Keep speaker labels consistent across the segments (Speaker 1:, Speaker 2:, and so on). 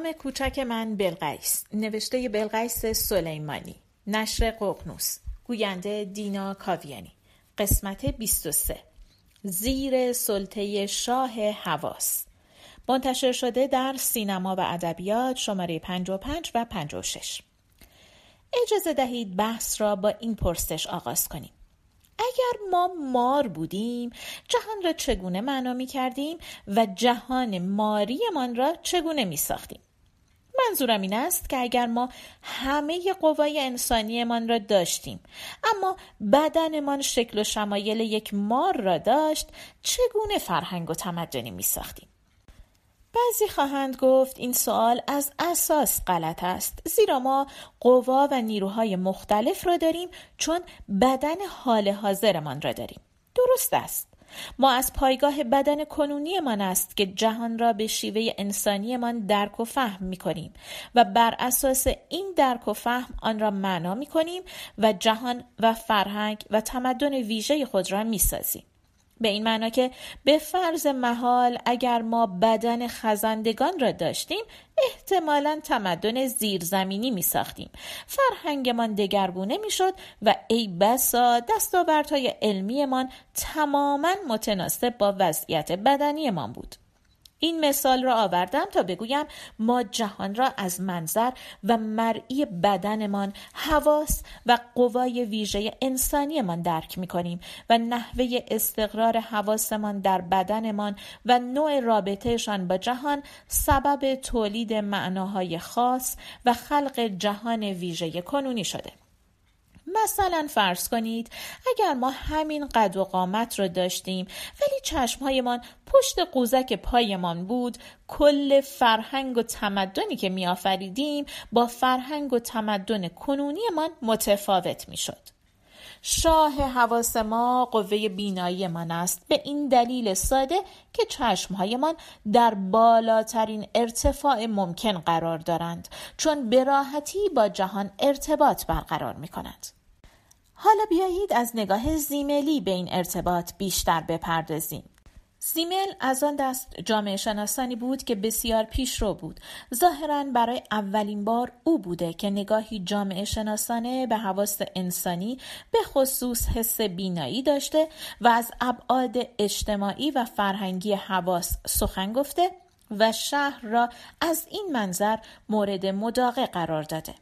Speaker 1: نام کوچک من بلقیس نوشته بلقیس سلیمانی نشر ققنوس گوینده دینا کاویانی قسمت 23 زیر سلطه شاه حواس. منتشر شده در سینما و ادبیات شماره 55 و 56 اجازه دهید بحث را با این پرسش آغاز کنیم. اگر ما مار بودیم جهان را چگونه معنا می کردیم و جهان ماریمان را چگونه می ساختیم منظورم این است که اگر ما همه قوای انسانیمان را داشتیم اما بدنمان شکل و شمایل یک مار را داشت چگونه فرهنگ و تمدنی می ساختیم بعضی خواهند گفت این سوال از اساس غلط است زیرا ما قوا و نیروهای مختلف را داریم چون بدن حال حاضرمان را داریم. درست است. ما از پایگاه بدن کنونیمان است که جهان را به شیوه انسانیمان درک و فهم می کنیم و بر اساس این درک و فهم آن را معنا می کنیم و جهان و فرهنگ و تمدن ویژه خود را می سازیم. به این معنا که به فرض محال اگر ما بدن خزندگان را داشتیم احتمالا تمدن زیرزمینی می ساختیم فرهنگمان دگرگونه می شد و ای بسا دستاوردهای علمیمان تماما متناسب با وضعیت بدنیمان بود. این مثال را آوردم تا بگویم ما جهان را از منظر و مرئی بدنمان حواس و قوای ویژه انسانیمان درک می کنیم و نحوه استقرار حواسمان در بدنمان و نوع رابطهشان با جهان سبب تولید معناهای خاص و خلق جهان ویژه کنونی شده. مثلا فرض کنید اگر ما همین قد و قامت را داشتیم ولی چشمهایمان پشت قوزک پایمان بود کل فرهنگ و تمدنی که می آفریدیم با فرهنگ و تمدن کنونیمان متفاوت می شد. شاه حواس ما قوه بینایی من است به این دلیل ساده که چشمهایمان در بالاترین ارتفاع ممکن قرار دارند چون به راحتی با جهان ارتباط برقرار می کنند. حالا بیایید از نگاه زیملی به این ارتباط بیشتر بپردازیم. زیمل از آن دست جامعه شناسانی بود که بسیار پیشرو بود. ظاهرا برای اولین بار او بوده که نگاهی جامعه شناسانه به حواس انسانی به خصوص حس بینایی داشته و از ابعاد اجتماعی و فرهنگی حواس سخن گفته و شهر را از این منظر مورد مداقه قرار داده.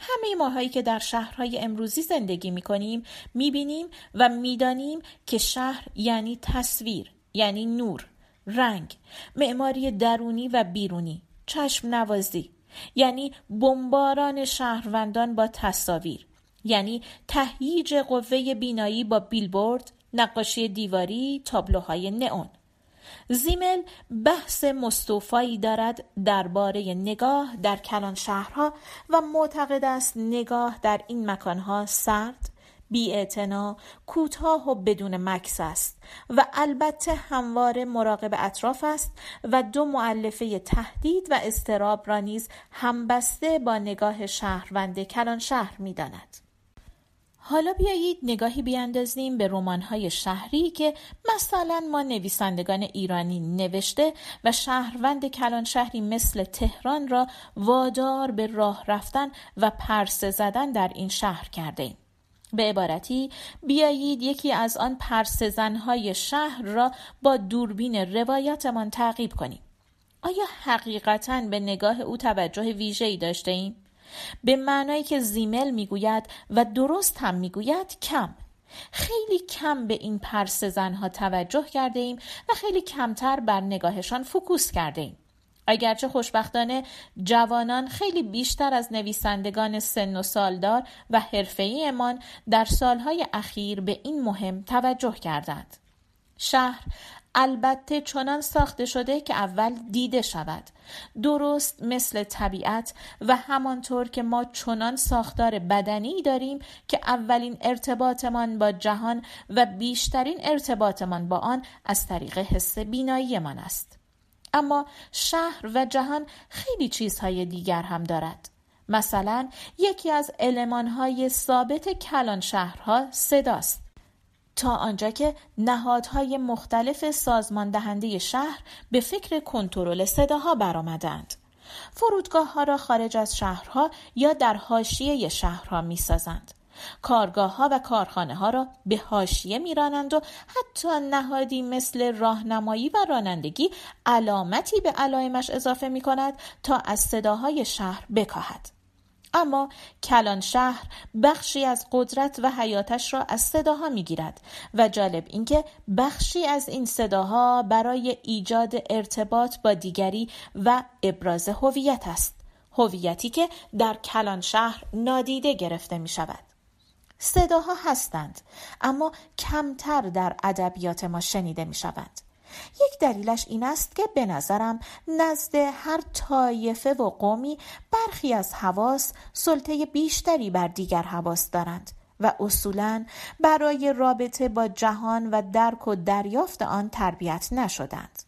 Speaker 1: همه ماهایی که در شهرهای امروزی زندگی می کنیم می بینیم و می دانیم که شهر یعنی تصویر یعنی نور رنگ معماری درونی و بیرونی چشم نوازی یعنی بمباران شهروندان با تصاویر یعنی تهییج قوه بینایی با بیلبورد نقاشی دیواری تابلوهای نئون. زیمل بحث مستوفایی دارد درباره نگاه در کلان شهرها و معتقد است نگاه در این مکانها سرد بی کوتاه و بدون مکس است و البته همواره مراقب اطراف است و دو معلفه تهدید و استراب را نیز همبسته با نگاه شهروند کلان شهر می داند. حالا بیایید نگاهی بیاندازیم به رمان‌های شهری که مثلا ما نویسندگان ایرانی نوشته و شهروند کلان شهری مثل تهران را وادار به راه رفتن و پرسه زدن در این شهر کرده ایم. به عبارتی بیایید یکی از آن پرسزنهای شهر را با دوربین روایتمان تعقیب کنیم. آیا حقیقتا به نگاه او توجه ویژه‌ای داشته ایم؟ به معنایی که زیمل می‌گوید و درست هم می‌گوید کم خیلی کم به این پرس زنها توجه کرده ایم و خیلی کمتر بر نگاهشان فکوس کرده ایم. اگرچه خوشبختانه جوانان خیلی بیشتر از نویسندگان سن و سالدار و حرفه‌ایمان در سالهای اخیر به این مهم توجه کردند. شهر البته چنان ساخته شده که اول دیده شود. درست مثل طبیعت و همانطور که ما چنان ساختار بدنی داریم که اولین ارتباطمان با جهان و بیشترین ارتباطمان با آن از طریق حس بیناییمان است. اما شهر و جهان خیلی چیزهای دیگر هم دارد. مثلا یکی از المانهای ثابت کلان شهرها صداست. تا آنجا که نهادهای مختلف سازمان دهنده شهر به فکر کنترل صداها برآمدند فرودگاه ها را خارج از شهرها یا در حاشیه شهرها می سازند. کارگاه ها و کارخانه ها را به حاشیه میرانند و حتی نهادی مثل راهنمایی و رانندگی علامتی به علائمش اضافه می کند تا از صداهای شهر بکاهد. اما کلان شهر بخشی از قدرت و حیاتش را از صداها می‌گیرد و جالب اینکه بخشی از این صداها برای ایجاد ارتباط با دیگری و ابراز هویت است هویتی که در کلان شهر نادیده گرفته می شود صداها هستند اما کمتر در ادبیات ما شنیده می شود یک دلیلش این است که به نظرم نزد هر طایفه و قومی برخی از حواس سلطه بیشتری بر دیگر حواس دارند و اصولا برای رابطه با جهان و درک و دریافت آن تربیت نشدند.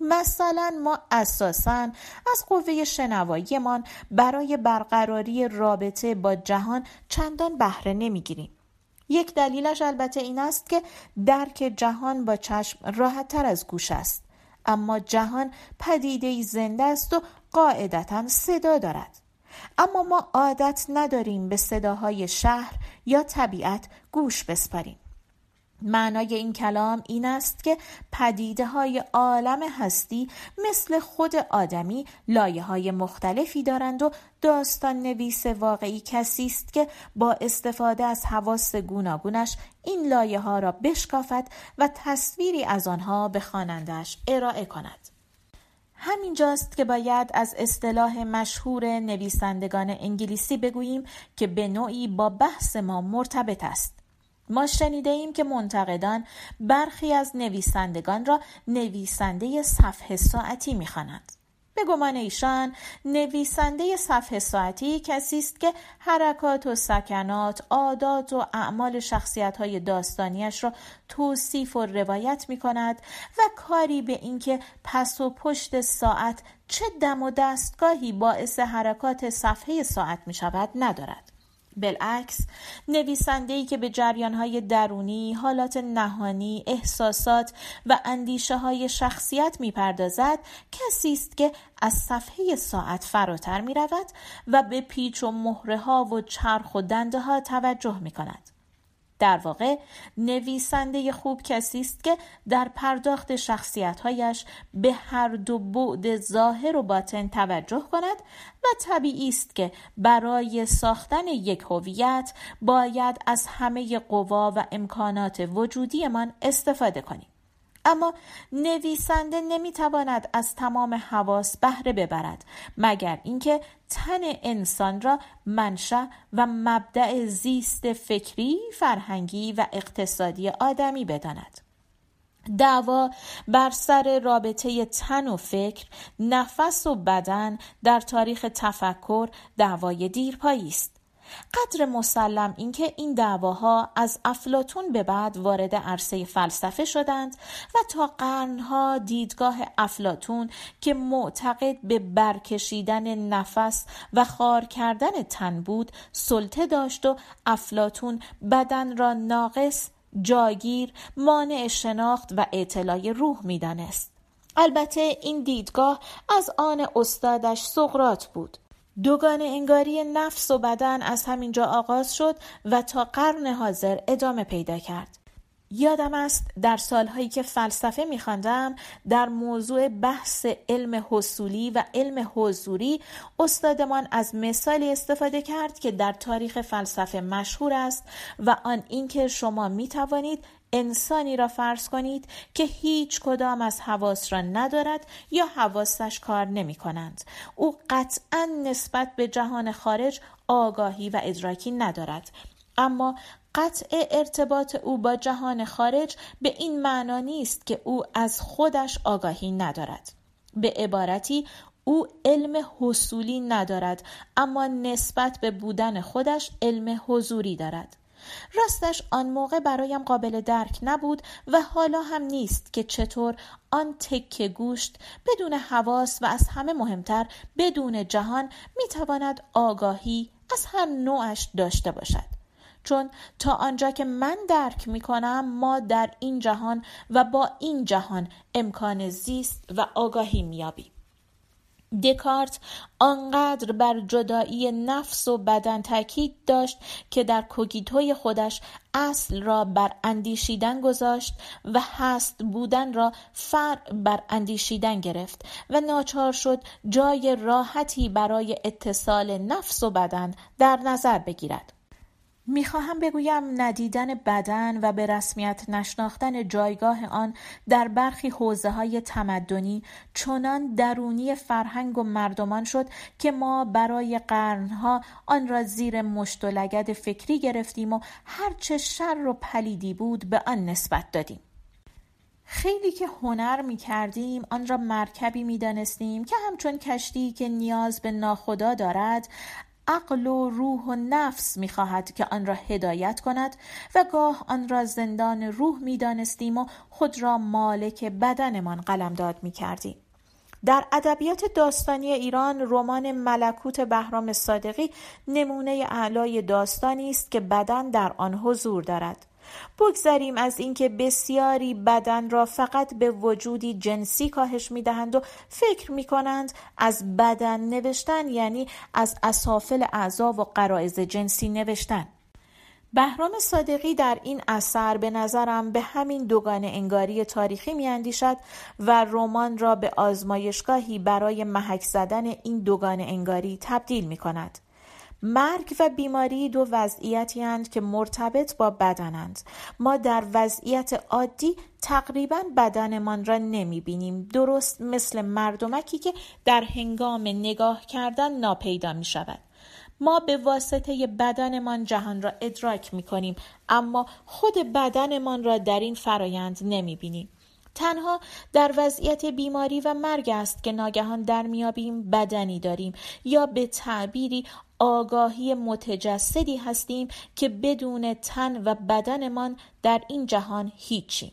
Speaker 1: مثلا ما اساسا از قوه شنواییمان برای برقراری رابطه با جهان چندان بهره نمی‌گیریم یک دلیلش البته این است که درک جهان با چشم راحت تر از گوش است. اما جهان پدیده زنده است و قاعدتا صدا دارد. اما ما عادت نداریم به صداهای شهر یا طبیعت گوش بسپاریم. معنای این کلام این است که پدیده های عالم هستی مثل خود آدمی لایه های مختلفی دارند و داستان نویس واقعی کسی است که با استفاده از حواس گوناگونش این لایه ها را بشکافد و تصویری از آنها به خوانندهاش ارائه کند. همینجاست که باید از اصطلاح مشهور نویسندگان انگلیسی بگوییم که به نوعی با بحث ما مرتبط است. ما شنیده ایم که منتقدان برخی از نویسندگان را نویسنده صفحه ساعتی می‌خوانند. به گمان ایشان نویسنده صفحه ساعتی کسی است که حرکات و سکنات، عادات و اعمال شخصیت های داستانیش را توصیف و روایت می کند و کاری به اینکه پس و پشت ساعت چه دم و دستگاهی باعث حرکات صفحه ساعت می شود ندارد. بالعکس نویسنده‌ای که به جریانهای درونی، حالات نهانی، احساسات و اندیشه های شخصیت می‌پردازد کسی است که از صفحه ساعت فراتر می رود و به پیچ و مهره ها و چرخ و دنده ها توجه می کند. در واقع نویسنده خوب کسی است که در پرداخت شخصیتهایش به هر دو بعد ظاهر و باطن توجه کند و طبیعی است که برای ساختن یک هویت باید از همه قوا و امکانات وجودیمان استفاده کنیم. اما نویسنده نمی‌تواند از تمام حواس بهره ببرد مگر اینکه تن انسان را منشأ و مبدع زیست فکری، فرهنگی و اقتصادی آدمی بداند. دعوا بر سر رابطه تن و فکر، نفس و بدن در تاریخ تفکر دعوای دیرپایی است. قدر مسلم اینکه این دعواها از افلاتون به بعد وارد عرصه فلسفه شدند و تا قرنها دیدگاه افلاتون که معتقد به برکشیدن نفس و خار کردن تن بود سلطه داشت و افلاتون بدن را ناقص جاگیر مانع شناخت و اطلاع روح می‌دانست. البته این دیدگاه از آن استادش سقرات بود. دوگان انگاری نفس و بدن از همینجا آغاز شد و تا قرن حاضر ادامه پیدا کرد. یادم است در سالهایی که فلسفه میخواندم در موضوع بحث علم حصولی و علم حضوری استادمان از مثالی استفاده کرد که در تاریخ فلسفه مشهور است و آن اینکه شما می توانید انسانی را فرض کنید که هیچ کدام از حواس را ندارد یا حواسش کار نمی کنند. او قطعا نسبت به جهان خارج آگاهی و ادراکی ندارد. اما قطع ارتباط او با جهان خارج به این معنا نیست که او از خودش آگاهی ندارد. به عبارتی او علم حصولی ندارد اما نسبت به بودن خودش علم حضوری دارد. راستش آن موقع برایم قابل درک نبود و حالا هم نیست که چطور آن تکه گوشت بدون حواس و از همه مهمتر بدون جهان می‌تواند آگاهی از هر نوعش داشته باشد. چون تا آنجا که من درک می کنم ما در این جهان و با این جهان امکان زیست و آگاهی میابیم دکارت آنقدر بر جدایی نفس و بدن تاکید داشت که در کوگیتوی خودش اصل را بر اندیشیدن گذاشت و هست بودن را فرع بر اندیشیدن گرفت و ناچار شد جای راحتی برای اتصال نفس و بدن در نظر بگیرد. می‌خواهم بگویم ندیدن بدن و به رسمیت نشناختن جایگاه آن در برخی حوزه های تمدنی چنان درونی فرهنگ و مردمان شد که ما برای قرنها آن را زیر مشت و لگد فکری گرفتیم و هرچه شر و پلیدی بود به آن نسبت دادیم. خیلی که هنر می کردیم آن را مرکبی می دانستیم که همچون کشتی که نیاز به ناخدا دارد عقل و روح و نفس می‌خواهد که آن را هدایت کند و گاه آن را زندان روح می‌دانستیم و خود را مالک بدنمان قلمداد می‌کردیم. در ادبیات داستانی ایران رمان ملکوت بهرام صادقی نمونه اعلای داستانی است که بدن در آن حضور دارد. بگذریم از اینکه بسیاری بدن را فقط به وجودی جنسی کاهش می‌دهند و فکر می کنند از بدن نوشتن یعنی از اسافل اعضا و قرائز جنسی نوشتن بهرام صادقی در این اثر به نظرم به همین دوگان انگاری تاریخی میاندیشد و رمان را به آزمایشگاهی برای محک زدن این دوگان انگاری تبدیل می کند. مرگ و بیماری دو وضعیتی هند که مرتبط با بدنند ما در وضعیت عادی تقریبا بدنمان را نمی بینیم درست مثل مردمکی که در هنگام نگاه کردن ناپیدا می شود ما به واسطه بدنمان جهان را ادراک می کنیم اما خود بدنمان را در این فرایند نمی بینیم تنها در وضعیت بیماری و مرگ است که ناگهان در میابیم بدنی داریم یا به تعبیری آگاهی متجسدی هستیم که بدون تن و بدنمان در این جهان هیچیم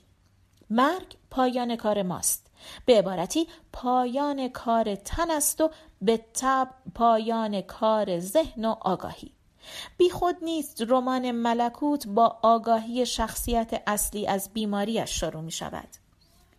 Speaker 1: مرگ پایان کار ماست. به عبارتی پایان کار تن است و به تب پایان کار ذهن و آگاهی. بی خود نیست رمان ملکوت با آگاهی شخصیت اصلی از بیماریش شروع می شود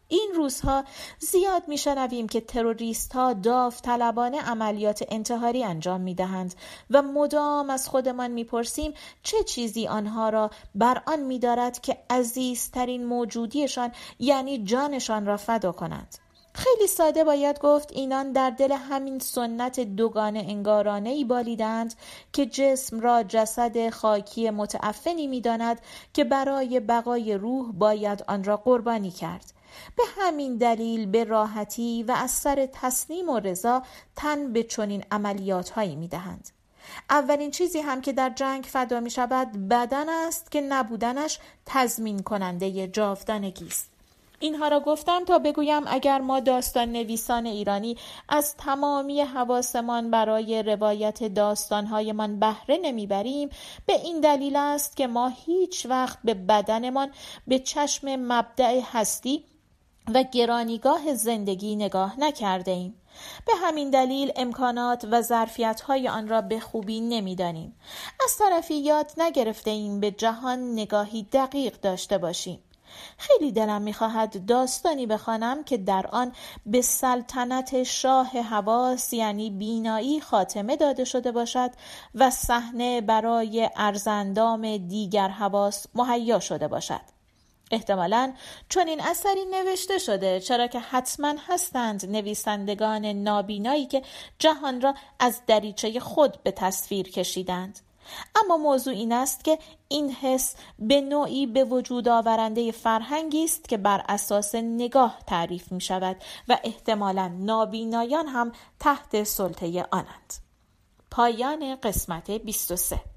Speaker 1: این روزها زیاد میشنویم که تروریست ها داوطلبانه عملیات انتحاری انجام می دهند و مدام از خودمان می‌پرسیم چه چیزی آنها را بر آن می دارد که عزیزترین موجودیشان یعنی جانشان را فدا کنند. خیلی ساده باید گفت اینان در دل همین سنت دوگانه انگارانه ای بالیدند که جسم را جسد خاکی متعفنی می‌داند که برای بقای روح باید آن را قربانی کرد به همین دلیل به راحتی و از سر تسلیم و رضا تن به چنین عملیات هایی می دهند. اولین چیزی هم که در جنگ فدا می شود بدن است که نبودنش تضمین کننده جاودانگی است. اینها را گفتم تا بگویم اگر ما داستان نویسان ایرانی از تمامی حواسمان برای روایت داستانهایمان بهره نمی‌بریم به این دلیل است که ما هیچ وقت به بدنمان به چشم مبدع هستی و گرانیگاه زندگی نگاه نکرده ایم. به همین دلیل امکانات و ظرفیت های آن را به خوبی نمی‌دانیم. از طرفی یاد نگرفته ایم به جهان نگاهی دقیق داشته باشیم. خیلی دلم می‌خواهد داستانی بخوانم که در آن به سلطنت شاه حواس یعنی بینایی خاتمه داده شده باشد و صحنه برای ارزندام دیگر حواس مهیا شده باشد احتمالا چون این اثری نوشته شده چرا که حتما هستند نویسندگان نابینایی که جهان را از دریچه خود به تصویر کشیدند. اما موضوع این است که این حس به نوعی به وجود آورنده فرهنگی است که بر اساس نگاه تعریف می شود و احتمالا نابینایان هم تحت سلطه آنند. پایان قسمت 23